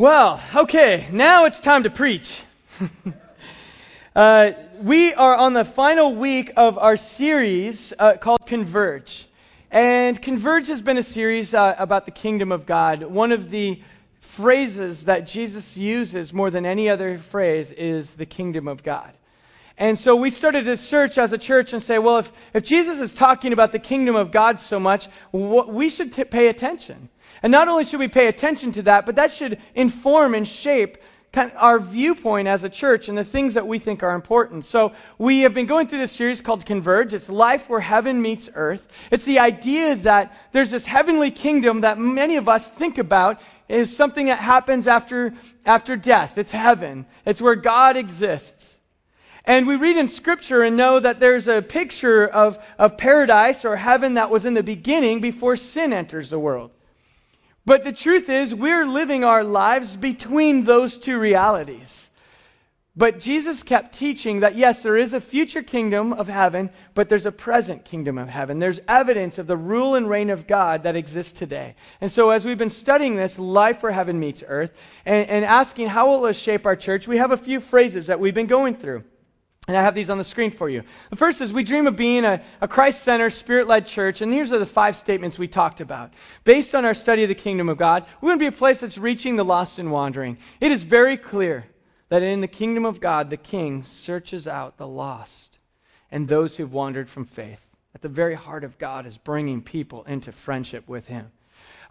Well, okay, now it's time to preach. uh, we are on the final week of our series uh, called Converge. And Converge has been a series uh, about the kingdom of God. One of the phrases that Jesus uses more than any other phrase is the kingdom of God. And so we started to search as a church and say, well, if, if Jesus is talking about the kingdom of God so much, we should t- pay attention. And not only should we pay attention to that, but that should inform and shape our viewpoint as a church and the things that we think are important. So we have been going through this series called Converge. It's life where heaven meets earth. It's the idea that there's this heavenly kingdom that many of us think about is something that happens after, after death. It's heaven. It's where God exists. And we read in Scripture and know that there's a picture of, of paradise or heaven that was in the beginning before sin enters the world. But the truth is, we're living our lives between those two realities. But Jesus kept teaching that yes, there is a future kingdom of heaven, but there's a present kingdom of heaven. There's evidence of the rule and reign of God that exists today. And so, as we've been studying this, life where heaven meets earth, and, and asking how will it shape our church, we have a few phrases that we've been going through. And I have these on the screen for you. The first is we dream of being a, a Christ centered, spirit led church. And here's are the five statements we talked about. Based on our study of the kingdom of God, we want to be a place that's reaching the lost and wandering. It is very clear that in the kingdom of God, the king searches out the lost and those who've wandered from faith. At the very heart of God is bringing people into friendship with him.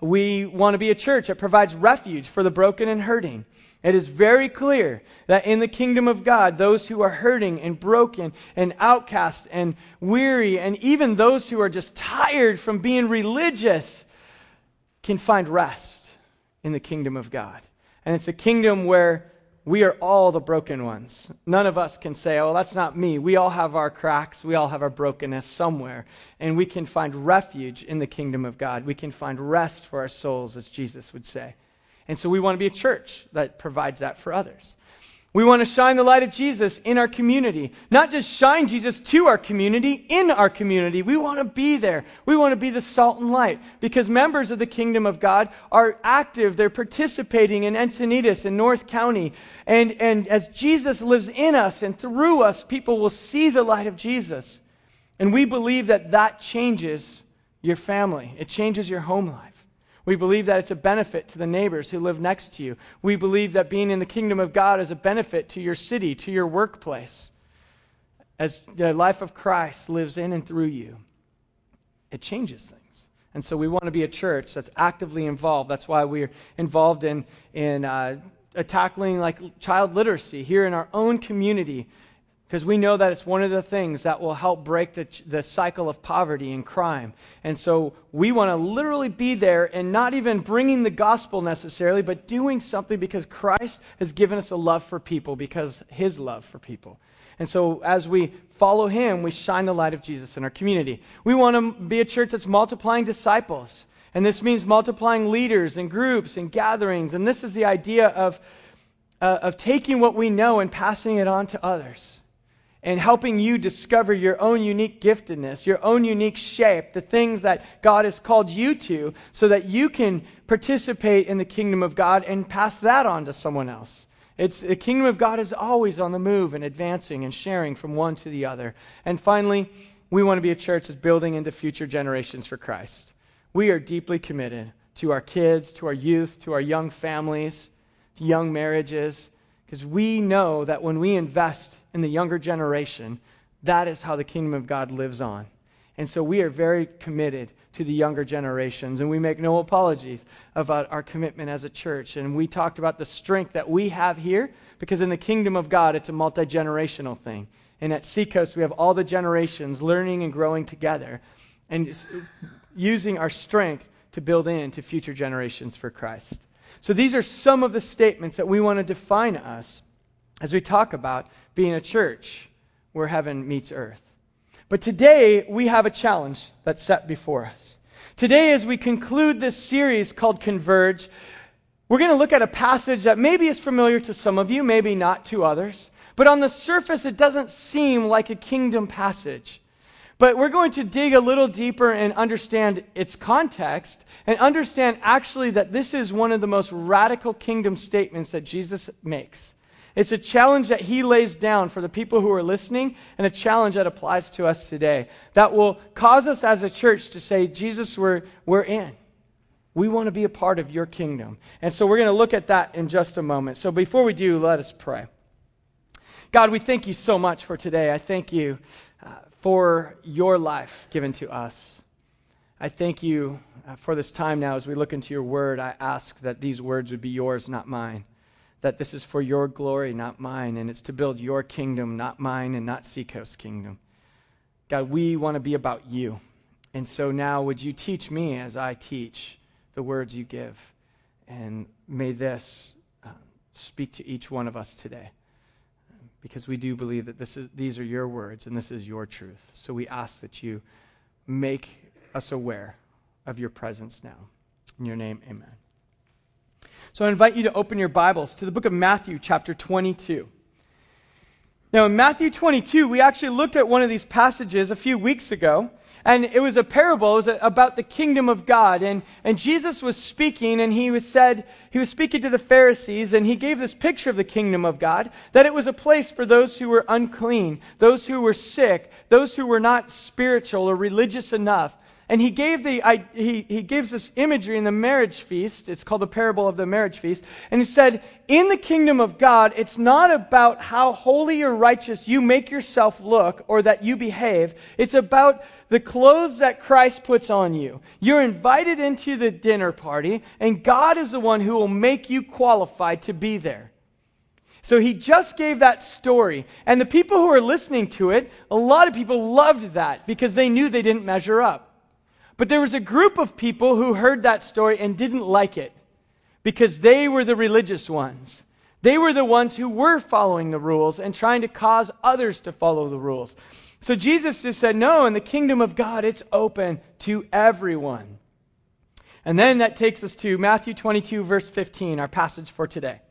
We want to be a church that provides refuge for the broken and hurting. It is very clear that in the kingdom of God, those who are hurting and broken and outcast and weary, and even those who are just tired from being religious, can find rest in the kingdom of God. And it's a kingdom where we are all the broken ones. None of us can say, oh, that's not me. We all have our cracks. We all have our brokenness somewhere. And we can find refuge in the kingdom of God. We can find rest for our souls, as Jesus would say. And so we want to be a church that provides that for others. We want to shine the light of Jesus in our community. Not just shine Jesus to our community, in our community. We want to be there. We want to be the salt and light. Because members of the kingdom of God are active. They're participating in Encinitas in North County. And, and as Jesus lives in us and through us, people will see the light of Jesus. And we believe that that changes your family. It changes your home life. We believe that it's a benefit to the neighbors who live next to you. We believe that being in the kingdom of God is a benefit to your city, to your workplace. As the life of Christ lives in and through you, it changes things. And so we want to be a church that's actively involved. That's why we're involved in, in uh, tackling like child literacy here in our own community because we know that it's one of the things that will help break the, the cycle of poverty and crime. And so we want to literally be there and not even bringing the gospel necessarily, but doing something because Christ has given us a love for people, because his love for people. And so as we follow him, we shine the light of Jesus in our community. We want to be a church that's multiplying disciples. And this means multiplying leaders and groups and gatherings. And this is the idea of, uh, of taking what we know and passing it on to others and helping you discover your own unique giftedness, your own unique shape, the things that God has called you to, so that you can participate in the kingdom of God and pass that on to someone else. It's the kingdom of God is always on the move and advancing and sharing from one to the other. And finally, we want to be a church that's building into future generations for Christ. We are deeply committed to our kids, to our youth, to our young families, to young marriages, because we know that when we invest in the younger generation, that is how the kingdom of God lives on. And so we are very committed to the younger generations, and we make no apologies about our commitment as a church. And we talked about the strength that we have here, because in the kingdom of God, it's a multi generational thing. And at Seacoast, we have all the generations learning and growing together and using our strength to build into future generations for Christ. So these are some of the statements that we want to define us as we talk about being a church where heaven meets earth. But today we have a challenge that's set before us. Today, as we conclude this series called Converge, we're going to look at a passage that maybe is familiar to some of you, maybe not to others. But on the surface, it doesn't seem like a kingdom passage. But we're going to dig a little deeper and understand its context and understand actually that this is one of the most radical kingdom statements that Jesus makes. It's a challenge that he lays down for the people who are listening and a challenge that applies to us today that will cause us as a church to say, Jesus, we're, we're in. We want to be a part of your kingdom. And so we're going to look at that in just a moment. So before we do, let us pray. God, we thank you so much for today. I thank you uh, for your life given to us. I thank you uh, for this time now as we look into your word. I ask that these words would be yours, not mine. That this is for your glory, not mine. And it's to build your kingdom, not mine, and not Seacoast's kingdom. God, we want to be about you. And so now, would you teach me as I teach? the words you give. And may this uh, speak to each one of us today. Because we do believe that this is, these are your words and this is your truth. So we ask that you make us aware of your presence now. In your name, amen. So I invite you to open your Bibles to the book of Matthew, chapter 22. Now, in Matthew 22, we actually looked at one of these passages a few weeks ago. And it was a parable. It was about the kingdom of God. And, and Jesus was speaking, and he was said, he was speaking to the Pharisees, and he gave this picture of the kingdom of God, that it was a place for those who were unclean, those who were sick, those who were not spiritual or religious enough. And he gave the he, he gives this imagery in the marriage feast. It's called the parable of the marriage feast. And he said, in the kingdom of God, it's not about how holy or righteous you make yourself look or that you behave. It's about the clothes that Christ puts on you. You're invited into the dinner party, and God is the one who will make you qualified to be there. So he just gave that story. And the people who were listening to it, a lot of people loved that because they knew they didn't measure up. But there was a group of people who heard that story and didn't like it because they were the religious ones. They were the ones who were following the rules and trying to cause others to follow the rules. So Jesus just said, No, in the kingdom of God, it's open to everyone. And then that takes us to Matthew 22, verse 15, our passage for today.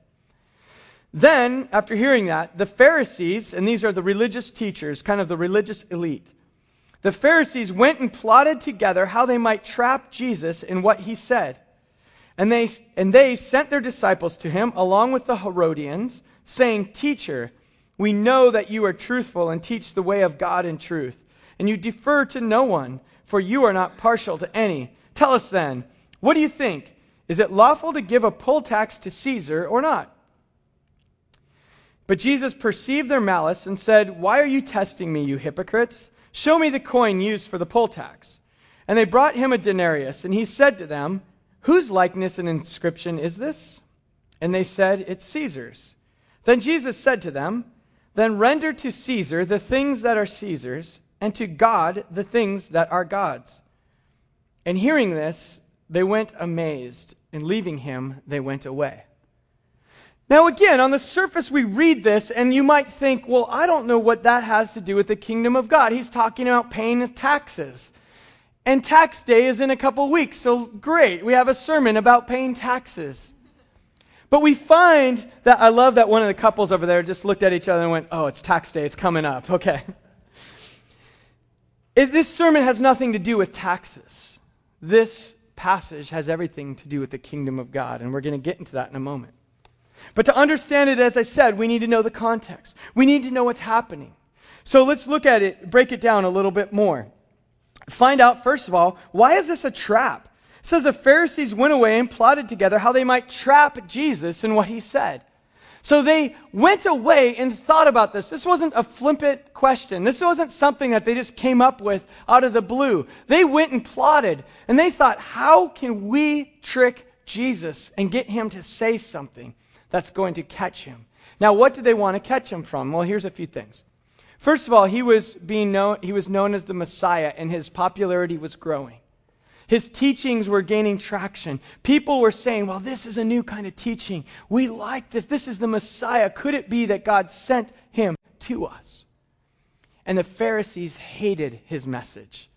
Then, after hearing that, the Pharisees, and these are the religious teachers, kind of the religious elite, the Pharisees went and plotted together how they might trap Jesus in what he said. And they, and they sent their disciples to him along with the Herodians, saying, Teacher, we know that you are truthful and teach the way of God in truth, and you defer to no one, for you are not partial to any. Tell us then, what do you think? Is it lawful to give a poll tax to Caesar or not? But Jesus perceived their malice and said, Why are you testing me, you hypocrites? Show me the coin used for the poll tax. And they brought him a denarius, and he said to them, Whose likeness and inscription is this? And they said, It's Caesar's. Then Jesus said to them, then render to Caesar the things that are Caesar's, and to God the things that are God's. And hearing this, they went amazed, and leaving him, they went away. Now, again, on the surface, we read this, and you might think, well, I don't know what that has to do with the kingdom of God. He's talking about paying taxes. And tax day is in a couple weeks, so great. We have a sermon about paying taxes. But we find that I love that one of the couples over there just looked at each other and went, Oh, it's tax day, it's coming up. Okay. This sermon has nothing to do with taxes. This passage has everything to do with the kingdom of God, and we're going to get into that in a moment. But to understand it, as I said, we need to know the context. We need to know what's happening. So let's look at it, break it down a little bit more. Find out, first of all, why is this a trap? It says the Pharisees went away and plotted together how they might trap Jesus in what he said. So they went away and thought about this. This wasn't a flippant question. This wasn't something that they just came up with out of the blue. They went and plotted and they thought, how can we trick Jesus and get him to say something that's going to catch him? Now, what did they want to catch him from? Well, here's a few things. First of all, he was being known, he was known as the Messiah and his popularity was growing. His teachings were gaining traction. People were saying, well, this is a new kind of teaching. We like this. This is the Messiah. Could it be that God sent him to us? And the Pharisees hated his message.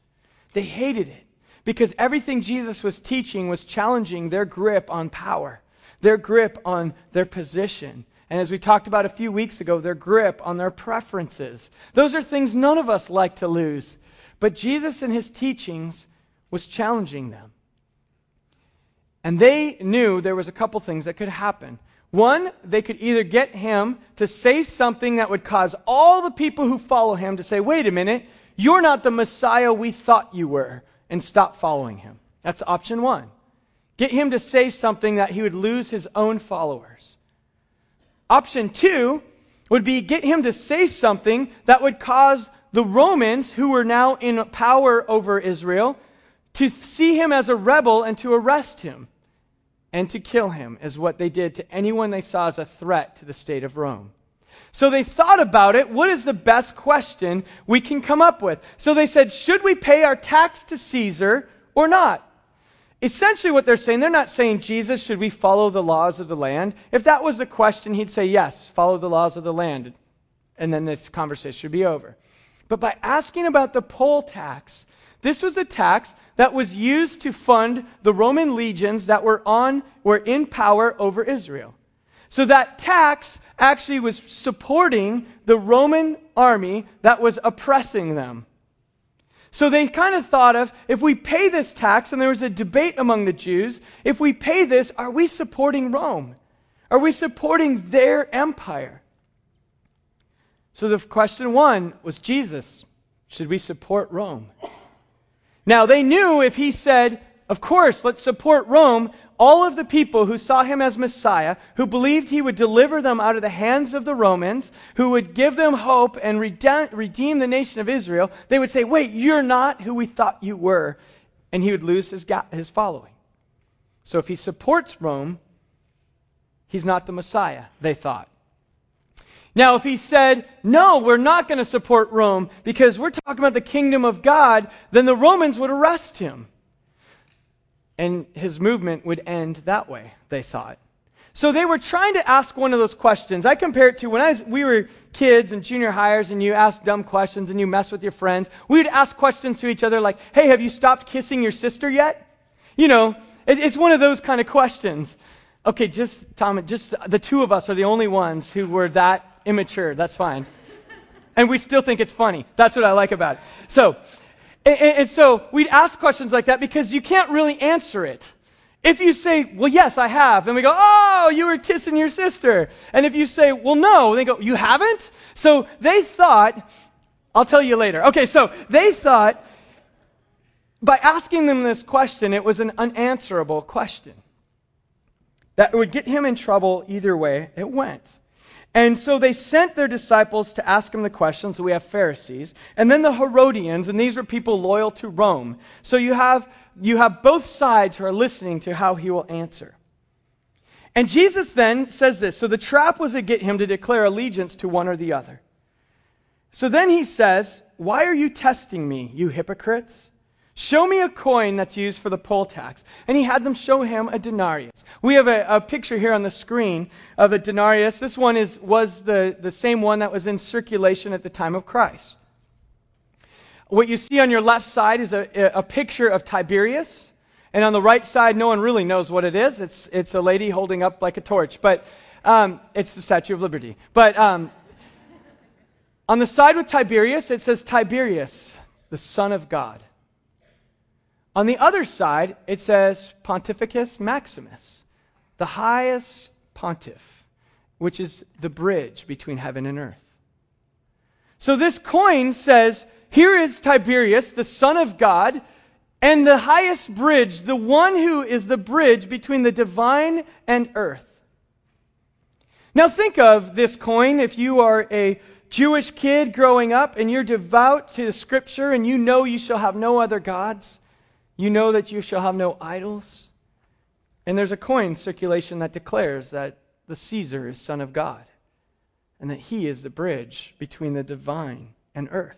They hated it because everything Jesus was teaching was challenging their grip on power, their grip on their position. And as we talked about a few weeks ago, their grip on their preferences. Those are things none of us like to lose. But Jesus and his teachings was challenging them. And they knew there was a couple things that could happen. One, they could either get him to say something that would cause all the people who follow him to say, wait a minute, you're not the Messiah we thought you were, and stop following him. That's option one. Get him to say something that he would lose his own followers. Option two would be get him to say something that would cause the Romans, who were now in power over Israel, to see him as a rebel and to arrest him and to kill him, is what they did to anyone they saw as a threat to the state of Rome. So they thought about it. What is the best question we can come up with? So they said, should we pay our tax to Caesar or not? Essentially, what they're saying, they're not saying, Jesus, should we follow the laws of the land? If that was the question, he'd say, yes, follow the laws of the land. And then this conversation would be over. But by asking about the poll tax, this was a tax that was used to fund the Roman legions that were on were in power over Israel. So that tax actually was supporting the Roman army that was oppressing them. So they kind of thought of if we pay this tax, and there was a debate among the Jews, if we pay this, are we supporting Rome? Are we supporting their empire? So the question one was Jesus. Should we support Rome? Now they knew if he said, of course, let's support Rome, all of the people who saw him as Messiah, who believed he would deliver them out of the hands of the Romans, who would give them hope and redeem the nation of Israel, they would say, Wait, you're not who we thought you were. And he would lose his, his following. So if he supports Rome, he's not the Messiah, they thought. Now, if he said, no, we're not going to support Rome because we're talking about the kingdom of God, then the Romans would arrest him. And his movement would end that way, they thought. So they were trying to ask one of those questions. I compare it to when I was, we were kids and junior hires and you ask dumb questions and you mess with your friends. We would ask questions to each other like, hey, have you stopped kissing your sister yet? You know, it, it's one of those kind of questions. Okay, just, Tom, just the two of us are the only ones who were that immature. That's fine. And we still think it's funny. That's what I like about it. So, and, and so we'd ask questions like that because you can't really answer it. If you say, well, yes, I have, and we go, oh, you were kissing your sister. And if you say, well, no, they go, you haven't? So they thought, I'll tell you later. Okay, so they thought by asking them this question, it was an unanswerable question. That would get him in trouble either way it went. And so they sent their disciples to ask him the question. So we have Pharisees. And then the Herodians, and these are people loyal to Rome. So you have, you have both sides who are listening to how he will answer. And Jesus then says this. So the trap was to get him to declare allegiance to one or the other. So then he says, Why are you testing me, you hypocrites? Show me a coin that's used for the poll tax. And he had them show him a denarius. We have a, a, picture here on the screen of a denarius. This one is, was the, the same one that was in circulation at the time of Christ. What you see on your left side is a, a picture of Tiberius. And on the right side, no one really knows what it is. It's, it's a lady holding up like a torch. But um, it's the Statue of Liberty. But um, on the side with Tiberius, it says Tiberius, the Son of God. On the other side, it says Pontificus Maximus, the highest pontiff, which is the bridge between heaven and earth. So this coin says, here is Tiberius, the Son of God, and the highest bridge, the one who is the bridge between the divine and earth. Now think of this coin if you are a Jewish kid growing up and you're devout to the scripture and you know you shall have no other gods. You know that you shall have no idols. And there's a coin circulation that declares that the Caesar is Son of God and that he is the bridge between the divine and earth.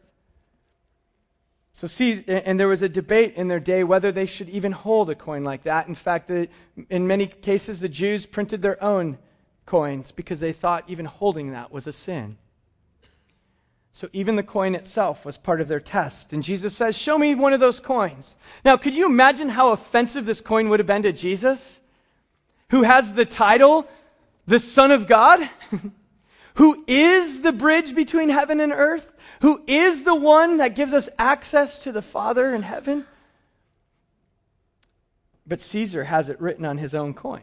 So, see, and there was a debate in their day whether they should even hold a coin like that. In fact, the, in many cases, the Jews printed their own coins because they thought even holding that was a sin. So even the coin itself was part of their test. And Jesus says, Show me one of those coins. Now, could you imagine how offensive this coin would have been to Jesus? Who has the title, the Son of God? who is the bridge between heaven and earth? who is the one that gives us access to the Father in heaven. But Caesar has it written on his own coin.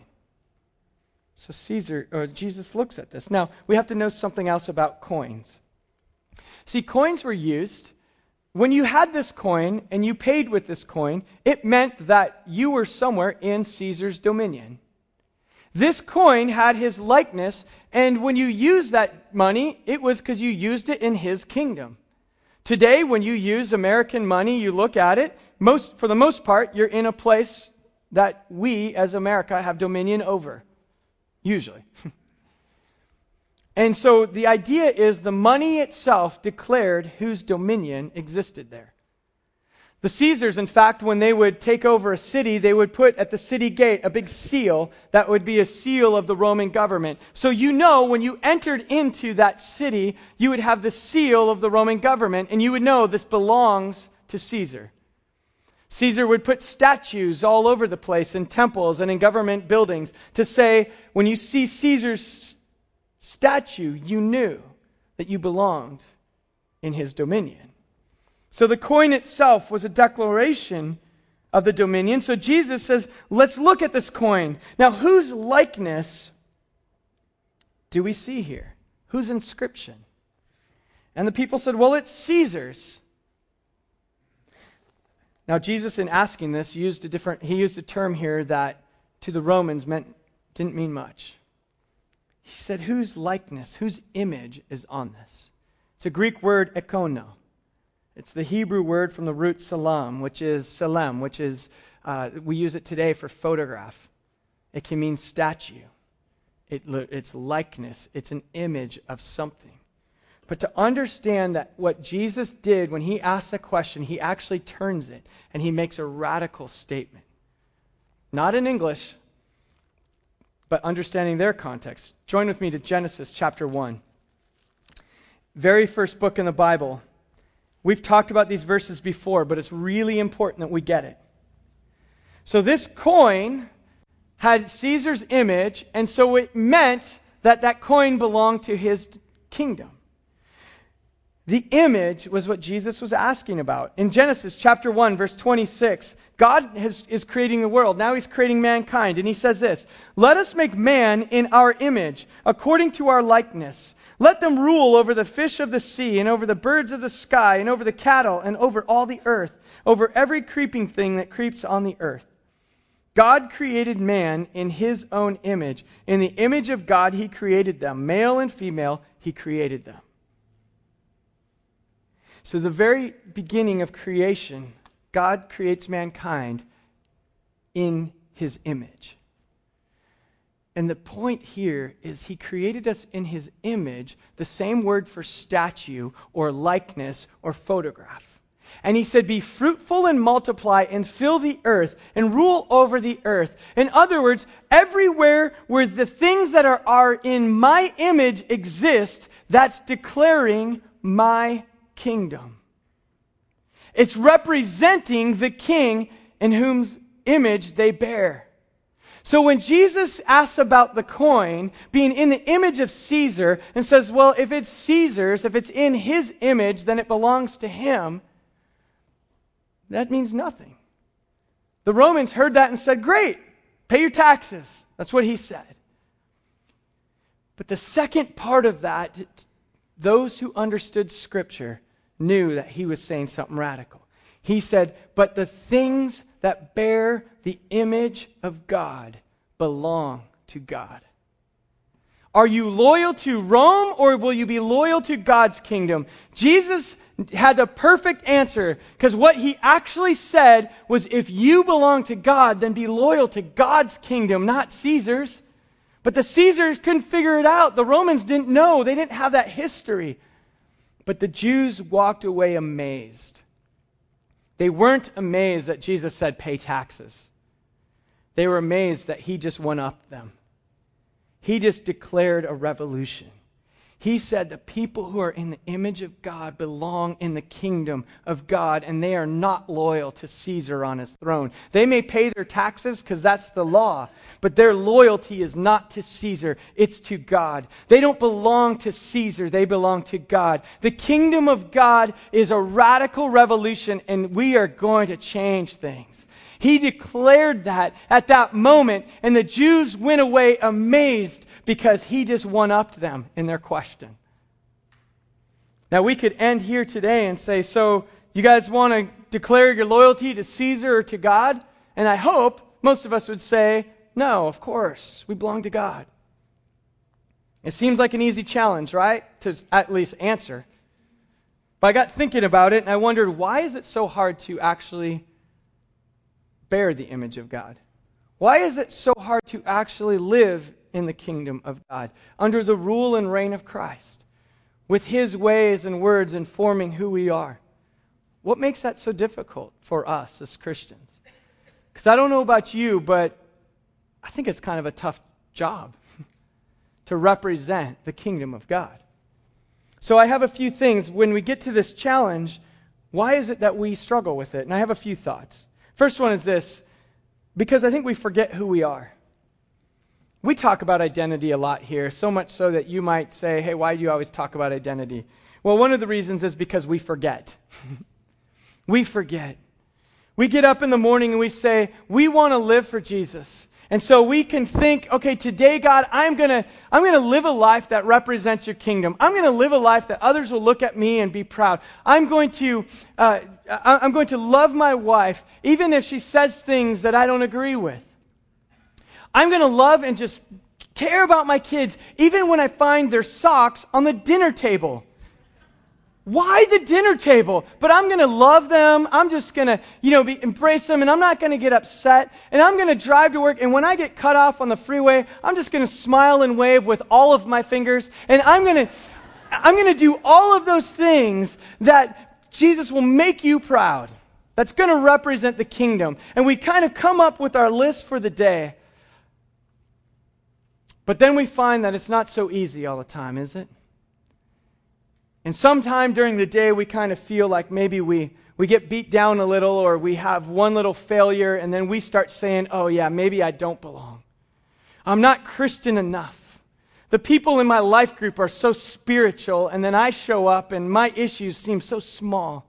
So Caesar or Jesus looks at this. Now, we have to know something else about coins. See, coins were used when you had this coin and you paid with this coin, it meant that you were somewhere in Caesar's dominion. This coin had his likeness, and when you used that money, it was because you used it in his kingdom. Today, when you use American money, you look at it, most, for the most part, you're in a place that we as America have dominion over. Usually. and so the idea is the money itself declared whose dominion existed there. The Caesars, in fact, when they would take over a city, they would put at the city gate a big seal that would be a seal of the Roman government. So you know when you entered into that city, you would have the seal of the Roman government, and you would know this belongs to Caesar. Caesar would put statues all over the place in temples and in government buildings to say, when you see Caesar's statue, you knew that you belonged in his dominion. So the coin itself was a declaration of the dominion. So Jesus says, let's look at this coin. Now, whose likeness do we see here? Whose inscription? And the people said, well, it's Caesar's. Now, Jesus, in asking this, used a different, he used a term here that to the Romans meant, didn't mean much. He said, whose likeness, whose image is on this? It's a Greek word, ikono. It's the Hebrew word from the root salam, which is salem, which is, uh, we use it today for photograph. It can mean statue. It, it's likeness. It's an image of something. But to understand that what Jesus did when he asks a question, he actually turns it and he makes a radical statement. Not in English, but understanding their context. Join with me to Genesis chapter 1. Very first book in the Bible. We've talked about these verses before, but it's really important that we get it. So this coin had Caesar's image, and so it meant that that coin belonged to his kingdom. The image was what Jesus was asking about. In Genesis chapter 1, verse 26, God has, is creating the world. Now he's creating mankind. And he says this Let us make man in our image, according to our likeness, let them rule over the fish of the sea, and over the birds of the sky, and over the cattle, and over all the earth, over every creeping thing that creeps on the earth. God created man in his own image. In the image of God, he created them. Male and female, he created them. So, the very beginning of creation, God creates mankind in his image. And the point here is he created us in his image, the same word for statue or likeness or photograph. And he said, Be fruitful and multiply and fill the earth and rule over the earth. In other words, everywhere where the things that are, are in my image exist, that's declaring my kingdom. It's representing the king in whose image they bear. So when Jesus asks about the coin being in the image of Caesar and says, well, if it's Caesar's, if it's in his image, then it belongs to him, that means nothing. The Romans heard that and said, great, pay your taxes. That's what he said. But the second part of that, those who understood Scripture knew that he was saying something radical. He said, But the things that bear the image of God belong to God. Are you loyal to Rome or will you be loyal to God's kingdom? Jesus had the perfect answer because what he actually said was if you belong to God, then be loyal to God's kingdom, not Caesar's. But the Caesars couldn't figure it out. The Romans didn't know. They didn't have that history. But the Jews walked away amazed. They weren't amazed that Jesus said, pay taxes. They were amazed that he just went up them. He just declared a revolution. He said the people who are in the image of God belong in the kingdom of God, and they are not loyal to Caesar on his throne. They may pay their taxes because that's the law, but their loyalty is not to Caesar, it's to God. They don't belong to Caesar, they belong to God. The kingdom of God is a radical revolution, and we are going to change things. He declared that at that moment, and the Jews went away amazed because he just one upped them in their question. Now, we could end here today and say, So, you guys want to declare your loyalty to Caesar or to God? And I hope most of us would say, No, of course, we belong to God. It seems like an easy challenge, right? To at least answer. But I got thinking about it and I wondered, why is it so hard to actually bear the image of God? Why is it so hard to actually live in the kingdom of God under the rule and reign of Christ, with His ways and words informing who we are? What makes that so difficult for us as Christians? Because I don't know about you, but I think it's kind of a tough job to represent the kingdom of God. So I have a few things. When we get to this challenge, why is it that we struggle with it? And I have a few thoughts. First one is this because I think we forget who we are. We talk about identity a lot here, so much so that you might say, hey, why do you always talk about identity? Well, one of the reasons is because we forget. we forget. We get up in the morning and we say, we want to live for Jesus. And so we can think, okay, today, God, I'm going to I'm going to live a life that represents your kingdom. I'm going to live a life that others will look at me and be proud. I'm going to uh, I'm going to love my wife even if she says things that I don't agree with. I'm going to love and just care about my kids even when I find their socks on the dinner table. Why the dinner table? But I'm going to love them. I'm just going to, you know, be, embrace them and I'm not going to get upset. And I'm going to drive to work. And when I get cut off on the freeway, I'm just going to smile and wave with all of my fingers. And I'm going to, I'm going to do all of those things that Jesus will make you proud. That's going to represent the kingdom. And we kind of come up with our list for the day. But then we find that it's not so easy all the time, is it? And sometime during the day, we kind of feel like maybe we, we get beat down a little or we have one little failure, and then we start saying, oh, yeah, maybe I don't belong. I'm not Christian enough. The people in my life group are so spiritual, and then I show up and my issues seem so small.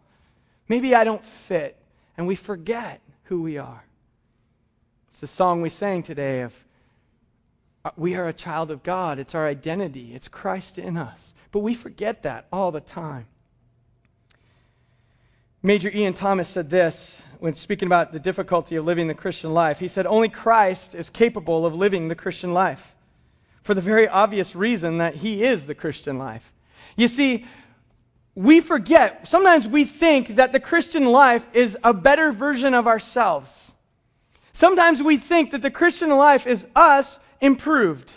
Maybe I don't fit, and we forget who we are. It's the song we sang today of uh, we are a child of God. It's our identity. It's Christ in us. But we forget that all the time. Major Ian Thomas said this when speaking about the difficulty of living the Christian life. He said, Only Christ is capable of living the Christian life for the very obvious reason that he is the Christian life. You see, we forget, sometimes we think that the Christian life is a better version of ourselves. Sometimes we think that the Christian life is us improved,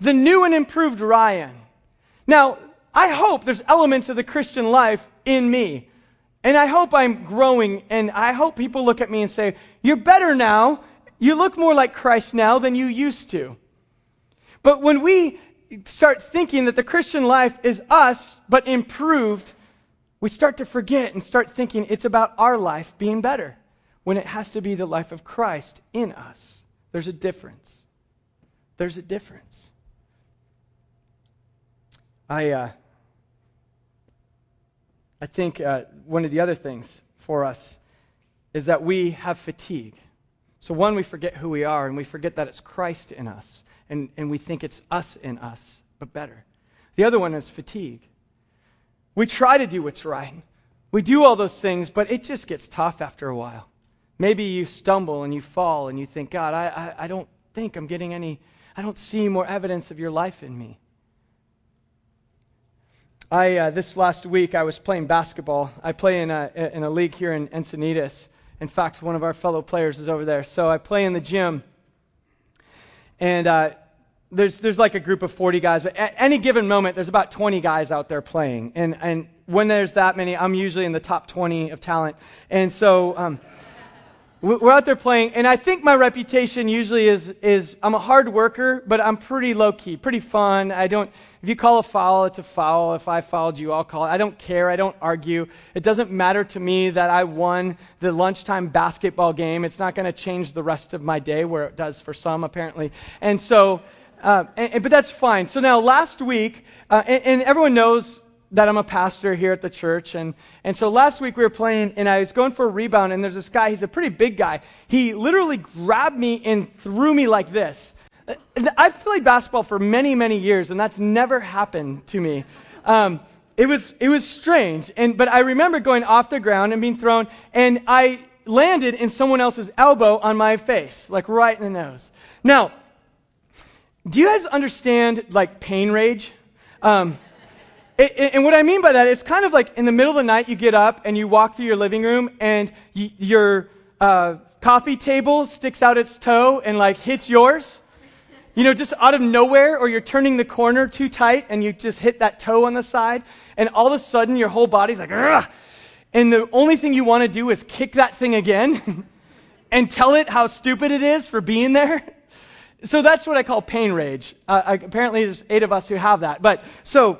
the new and improved Ryan. Now, I hope there's elements of the Christian life in me. And I hope I'm growing, and I hope people look at me and say, You're better now. You look more like Christ now than you used to. But when we start thinking that the Christian life is us, but improved, we start to forget and start thinking it's about our life being better when it has to be the life of Christ in us. There's a difference. There's a difference. I, uh, I think uh, one of the other things for us is that we have fatigue. So, one, we forget who we are, and we forget that it's Christ in us, and, and we think it's us in us, but better. The other one is fatigue. We try to do what's right. We do all those things, but it just gets tough after a while. Maybe you stumble and you fall and you think, God, I, I, I don't think I'm getting any I don't see more evidence of your life in me. I uh, this last week I was playing basketball. I play in a in a league here in Encinitas. In fact, one of our fellow players is over there. So I play in the gym, and uh, there's there's like a group of 40 guys, but at any given moment there's about 20 guys out there playing, and and when there's that many, I'm usually in the top 20 of talent, and so. Um, we're out there playing, and I think my reputation usually is is I'm a hard worker, but I'm pretty low key, pretty fun. I don't. If you call a foul, it's a foul. If I fouled you, I'll call it. I don't care. I don't argue. It doesn't matter to me that I won the lunchtime basketball game. It's not going to change the rest of my day, where it does for some apparently. And so, uh, and, but that's fine. So now last week, uh, and, and everyone knows that I'm a pastor here at the church. And, and so last week we were playing, and I was going for a rebound, and there's this guy, he's a pretty big guy. He literally grabbed me and threw me like this. I've played basketball for many, many years, and that's never happened to me. Um, it was it was strange, and but I remember going off the ground and being thrown, and I landed in someone else's elbow on my face, like right in the nose. Now, do you guys understand like pain rage? Um, and what I mean by that is kind of like in the middle of the night, you get up and you walk through your living room, and your uh, coffee table sticks out its toe and like hits yours. You know, just out of nowhere, or you're turning the corner too tight and you just hit that toe on the side, and all of a sudden your whole body's like, Ugh! and the only thing you want to do is kick that thing again and tell it how stupid it is for being there. So that's what I call pain rage. Uh, apparently, there's eight of us who have that. But so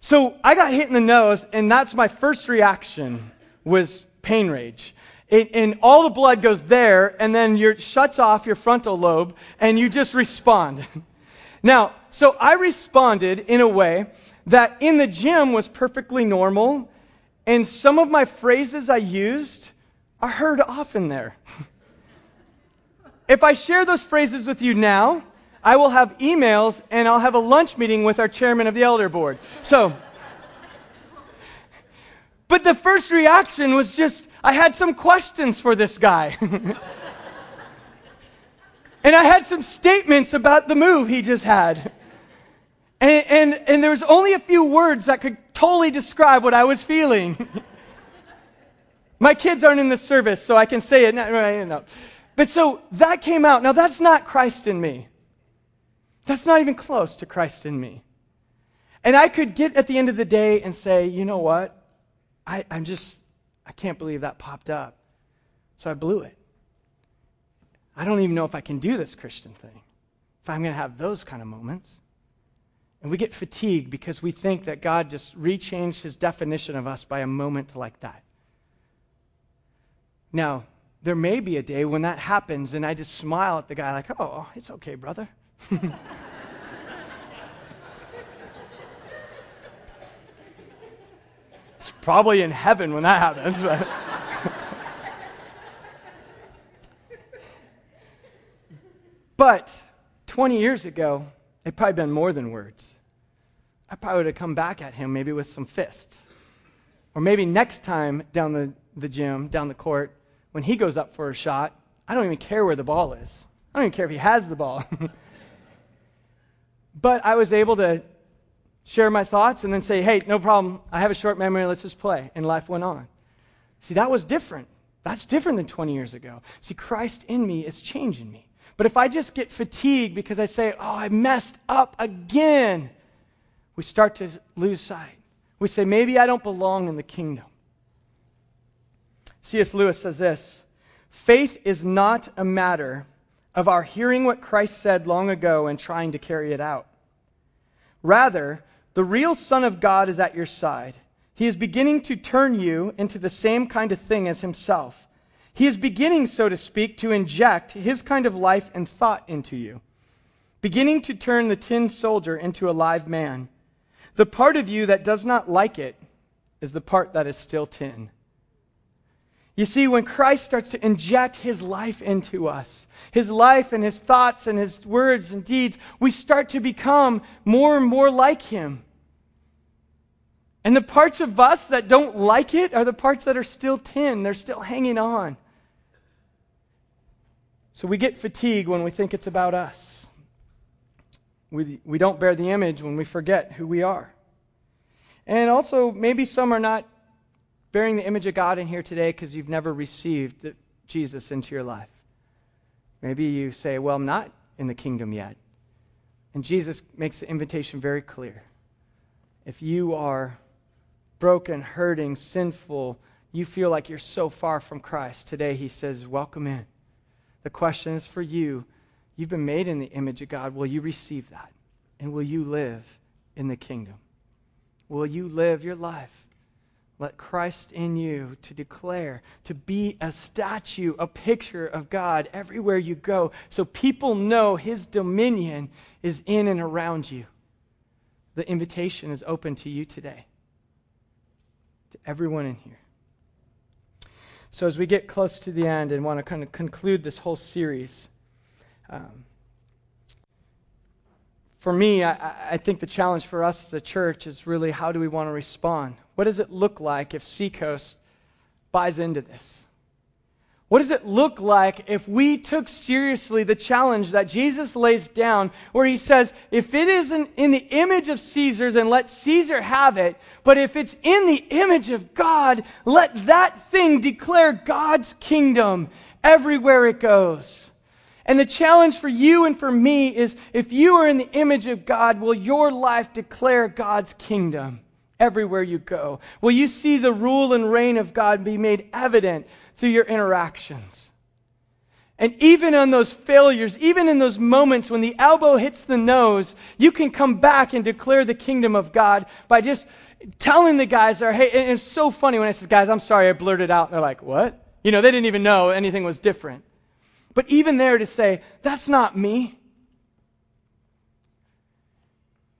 so I got hit in the nose, and that's my first reaction was pain rage. It, and all the blood goes there, and then it shuts off your frontal lobe, and you just respond. now, so I responded in a way that in the gym was perfectly normal, and some of my phrases I used are heard often there. if I share those phrases with you now, I will have emails and I'll have a lunch meeting with our chairman of the elder board. So, but the first reaction was just, I had some questions for this guy. and I had some statements about the move he just had. And, and, and there was only a few words that could totally describe what I was feeling. My kids aren't in the service, so I can say it. No, But so that came out. Now, that's not Christ in me. That's not even close to Christ in me. And I could get at the end of the day and say, you know what? I, I'm just, I can't believe that popped up. So I blew it. I don't even know if I can do this Christian thing, if I'm going to have those kind of moments. And we get fatigued because we think that God just rechanged his definition of us by a moment like that. Now, there may be a day when that happens and I just smile at the guy like, oh, it's okay, brother. it's probably in heaven when that happens. But but 20 years ago, it'd probably been more than words. I probably would have come back at him maybe with some fists. Or maybe next time down the, the gym, down the court, when he goes up for a shot, I don't even care where the ball is. I don't even care if he has the ball. But I was able to share my thoughts and then say, hey, no problem. I have a short memory. Let's just play. And life went on. See, that was different. That's different than 20 years ago. See, Christ in me is changing me. But if I just get fatigued because I say, oh, I messed up again, we start to lose sight. We say, maybe I don't belong in the kingdom. C.S. Lewis says this Faith is not a matter of our hearing what Christ said long ago and trying to carry it out. Rather, the real Son of God is at your side. He is beginning to turn you into the same kind of thing as himself. He is beginning, so to speak, to inject his kind of life and thought into you, beginning to turn the tin soldier into a live man. The part of you that does not like it is the part that is still tin. You see, when Christ starts to inject his life into us, his life and his thoughts and his words and deeds, we start to become more and more like him. And the parts of us that don't like it are the parts that are still tin, they're still hanging on. So we get fatigued when we think it's about us. We, we don't bear the image when we forget who we are. And also, maybe some are not bearing the image of God in here today because you've never received Jesus into your life. Maybe you say, Well, I'm not in the kingdom yet. And Jesus makes the invitation very clear. If you are broken, hurting, sinful, you feel like you're so far from Christ, today he says, Welcome in. The question is for you. You've been made in the image of God. Will you receive that? And will you live in the kingdom? Will you live your life? Let Christ in you to declare, to be a statue, a picture of God everywhere you go, so people know his dominion is in and around you. The invitation is open to you today, to everyone in here. So, as we get close to the end and want to kind of conclude this whole series, um, for me, I, I, think the challenge for us as a church is really how do we want to respond? What does it look like if Seacoast buys into this? What does it look like if we took seriously the challenge that Jesus lays down, where he says, if it isn't in the image of Caesar, then let Caesar have it. But if it's in the image of God, let that thing declare God's kingdom everywhere it goes. And the challenge for you and for me is if you are in the image of God, will your life declare God's kingdom everywhere you go? Will you see the rule and reign of God be made evident through your interactions. And even on those failures, even in those moments when the elbow hits the nose, you can come back and declare the kingdom of God by just telling the guys there, hey, and it's so funny when I said, guys, I'm sorry I blurted out. And they're like, what? You know, they didn't even know anything was different. But even there to say, that's not me.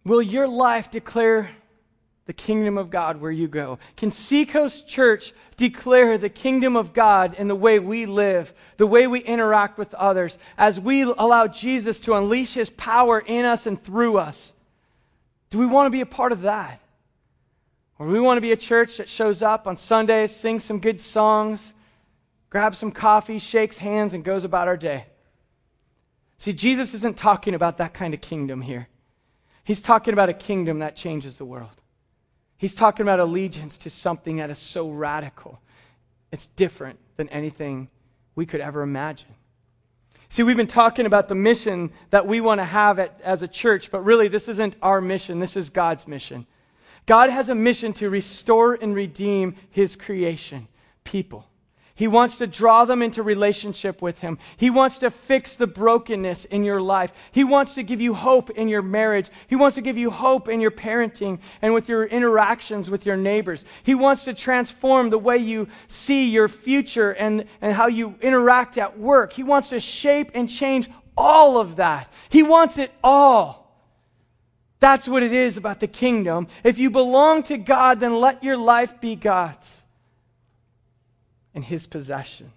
Will your life declare the kingdom of God where you go? Can Seacoast Church declare the kingdom of God in the way we live, the way we interact with others, as we allow Jesus to unleash his power in us and through us? Do we want to be a part of that? Or do we want to be a church that shows up on Sundays, sings some good songs, grabs some coffee, shakes hands, and goes about our day? See, Jesus isn't talking about that kind of kingdom here. He's talking about a kingdom that changes the world. He's talking about allegiance to something that is so radical. It's different than anything we could ever imagine. See, we've been talking about the mission that we want to have at, as a church, but really, this isn't our mission. This is God's mission. God has a mission to restore and redeem his creation, people. He wants to draw them into relationship with Him. He wants to fix the brokenness in your life. He wants to give you hope in your marriage. He wants to give you hope in your parenting and with your interactions with your neighbors. He wants to transform the way you see your future and, and how you interact at work. He wants to shape and change all of that. He wants it all. That's what it is about the kingdom. If you belong to God, then let your life be God's and his possession.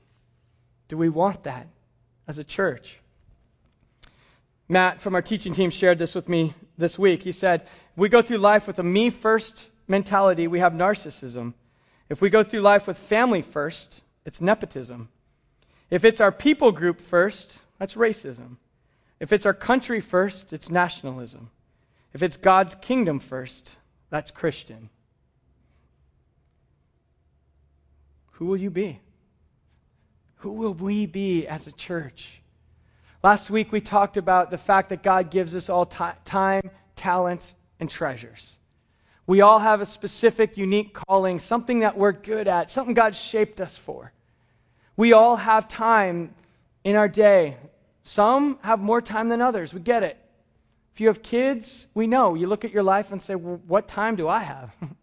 Do we want that as a church? Matt from our teaching team shared this with me this week. He said, We go through life with a me first mentality, we have narcissism. If we go through life with family first, it's nepotism. If it's our people group first, that's racism. If it's our country first, it's nationalism. If it's God's kingdom first, that's Christian. Who will you be? Who will we be as a church? Last week we talked about the fact that God gives us all t- time, talents, and treasures. We all have a specific, unique calling, something that we're good at, something God shaped us for. We all have time in our day. Some have more time than others. We get it. If you have kids, we know. You look at your life and say, well, What time do I have?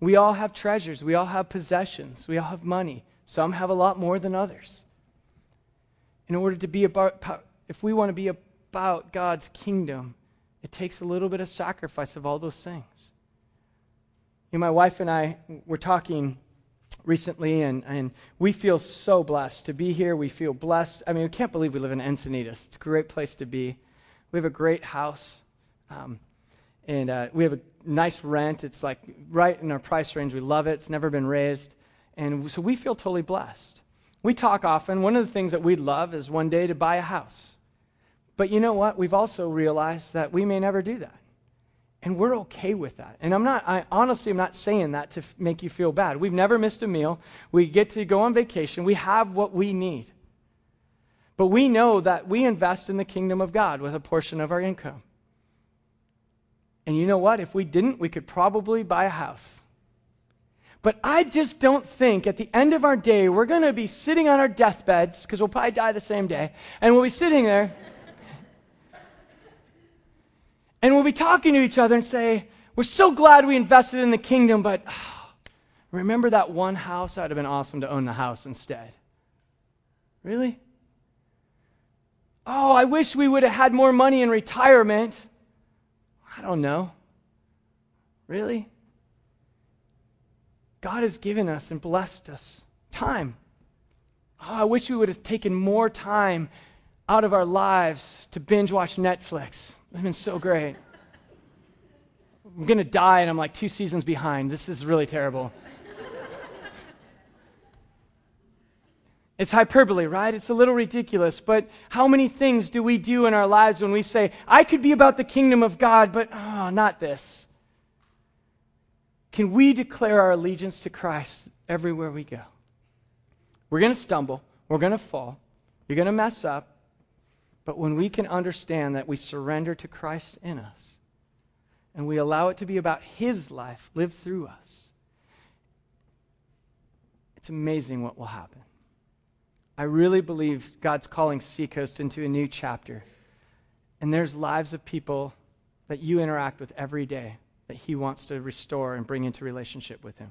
We all have treasures. We all have possessions. We all have money. Some have a lot more than others. In order to be about, if we want to be about God's kingdom, it takes a little bit of sacrifice of all those things. You know, my wife and I were talking recently, and, and we feel so blessed to be here. We feel blessed. I mean, we can't believe we live in Encinitas. It's a great place to be. We have a great house. Um, and uh, we have a nice rent. It's like right in our price range. We love it. It's never been raised. And so we feel totally blessed. We talk often. One of the things that we'd love is one day to buy a house. But you know what? We've also realized that we may never do that. And we're okay with that. And I'm not, I honestly am not saying that to f- make you feel bad. We've never missed a meal. We get to go on vacation. We have what we need. But we know that we invest in the kingdom of God with a portion of our income. And you know what? If we didn't, we could probably buy a house. But I just don't think at the end of our day we're going to be sitting on our deathbeds, because we'll probably die the same day, and we'll be sitting there. and we'll be talking to each other and say, We're so glad we invested in the kingdom, but remember that one house? That would have been awesome to own the house instead. Really? Oh, I wish we would have had more money in retirement. I don't know. Really? God has given us and blessed us time. Oh, I wish we would have taken more time out of our lives to binge watch Netflix. It's been so great. I'm going to die and I'm like two seasons behind. This is really terrible. It's hyperbole, right? It's a little ridiculous, but how many things do we do in our lives when we say, I could be about the kingdom of God, but oh, not this? Can we declare our allegiance to Christ everywhere we go? We're going to stumble. We're going to fall. You're going to mess up. But when we can understand that we surrender to Christ in us and we allow it to be about His life lived through us, it's amazing what will happen. I really believe God's calling Seacoast into a new chapter. And there's lives of people that you interact with every day that he wants to restore and bring into relationship with him.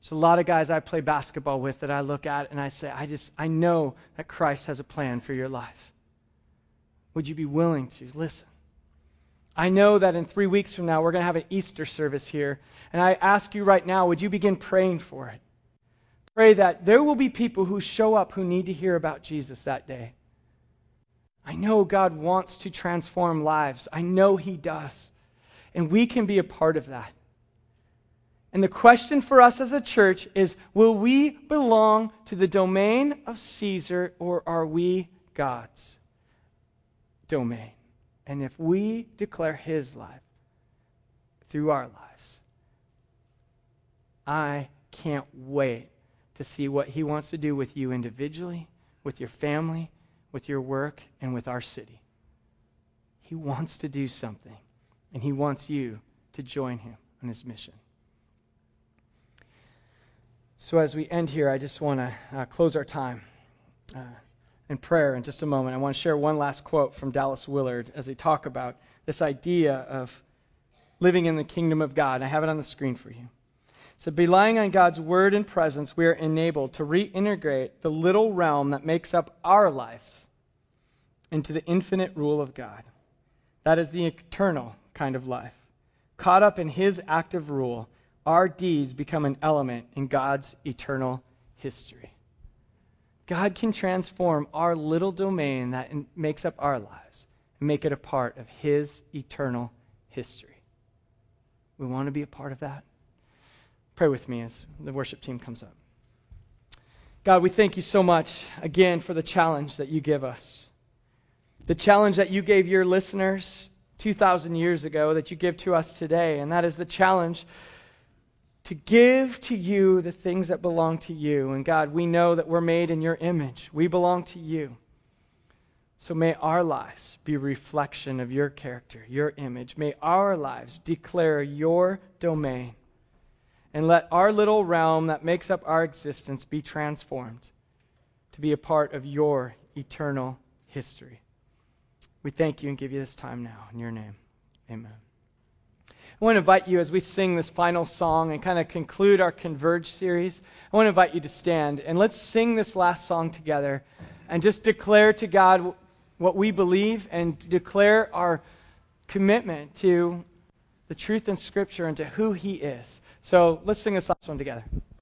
There's a lot of guys I play basketball with that I look at and I say, I just I know that Christ has a plan for your life. Would you be willing to listen? I know that in three weeks from now we're going to have an Easter service here, and I ask you right now, would you begin praying for it? Pray that there will be people who show up who need to hear about Jesus that day. I know God wants to transform lives. I know He does. And we can be a part of that. And the question for us as a church is will we belong to the domain of Caesar or are we God's domain? And if we declare his life through our lives, I can't wait to see what he wants to do with you individually, with your family, with your work, and with our city. He wants to do something and he wants you to join him on his mission. So, as we end here, I just want to uh, close our time uh, in prayer in just a moment. I want to share one last quote from Dallas Willard as they talk about this idea of living in the kingdom of God. I have it on the screen for you. So, relying on God's word and presence, we are enabled to reintegrate the little realm that makes up our lives into the infinite rule of God. That is the eternal kind of life. Caught up in His active rule, our deeds become an element in God's eternal history. God can transform our little domain that makes up our lives and make it a part of His eternal history. We want to be a part of that. Pray with me as the worship team comes up. God, we thank you so much again for the challenge that you give us. The challenge that you gave your listeners 2,000 years ago that you give to us today, and that is the challenge to give to you the things that belong to you. And God, we know that we're made in your image, we belong to you. So may our lives be a reflection of your character, your image. May our lives declare your domain. And let our little realm that makes up our existence be transformed to be a part of your eternal history. We thank you and give you this time now in your name. Amen. I want to invite you as we sing this final song and kind of conclude our Converge series. I want to invite you to stand and let's sing this last song together and just declare to God what we believe and declare our commitment to the truth in Scripture and to who He is. So let's sing this last one together.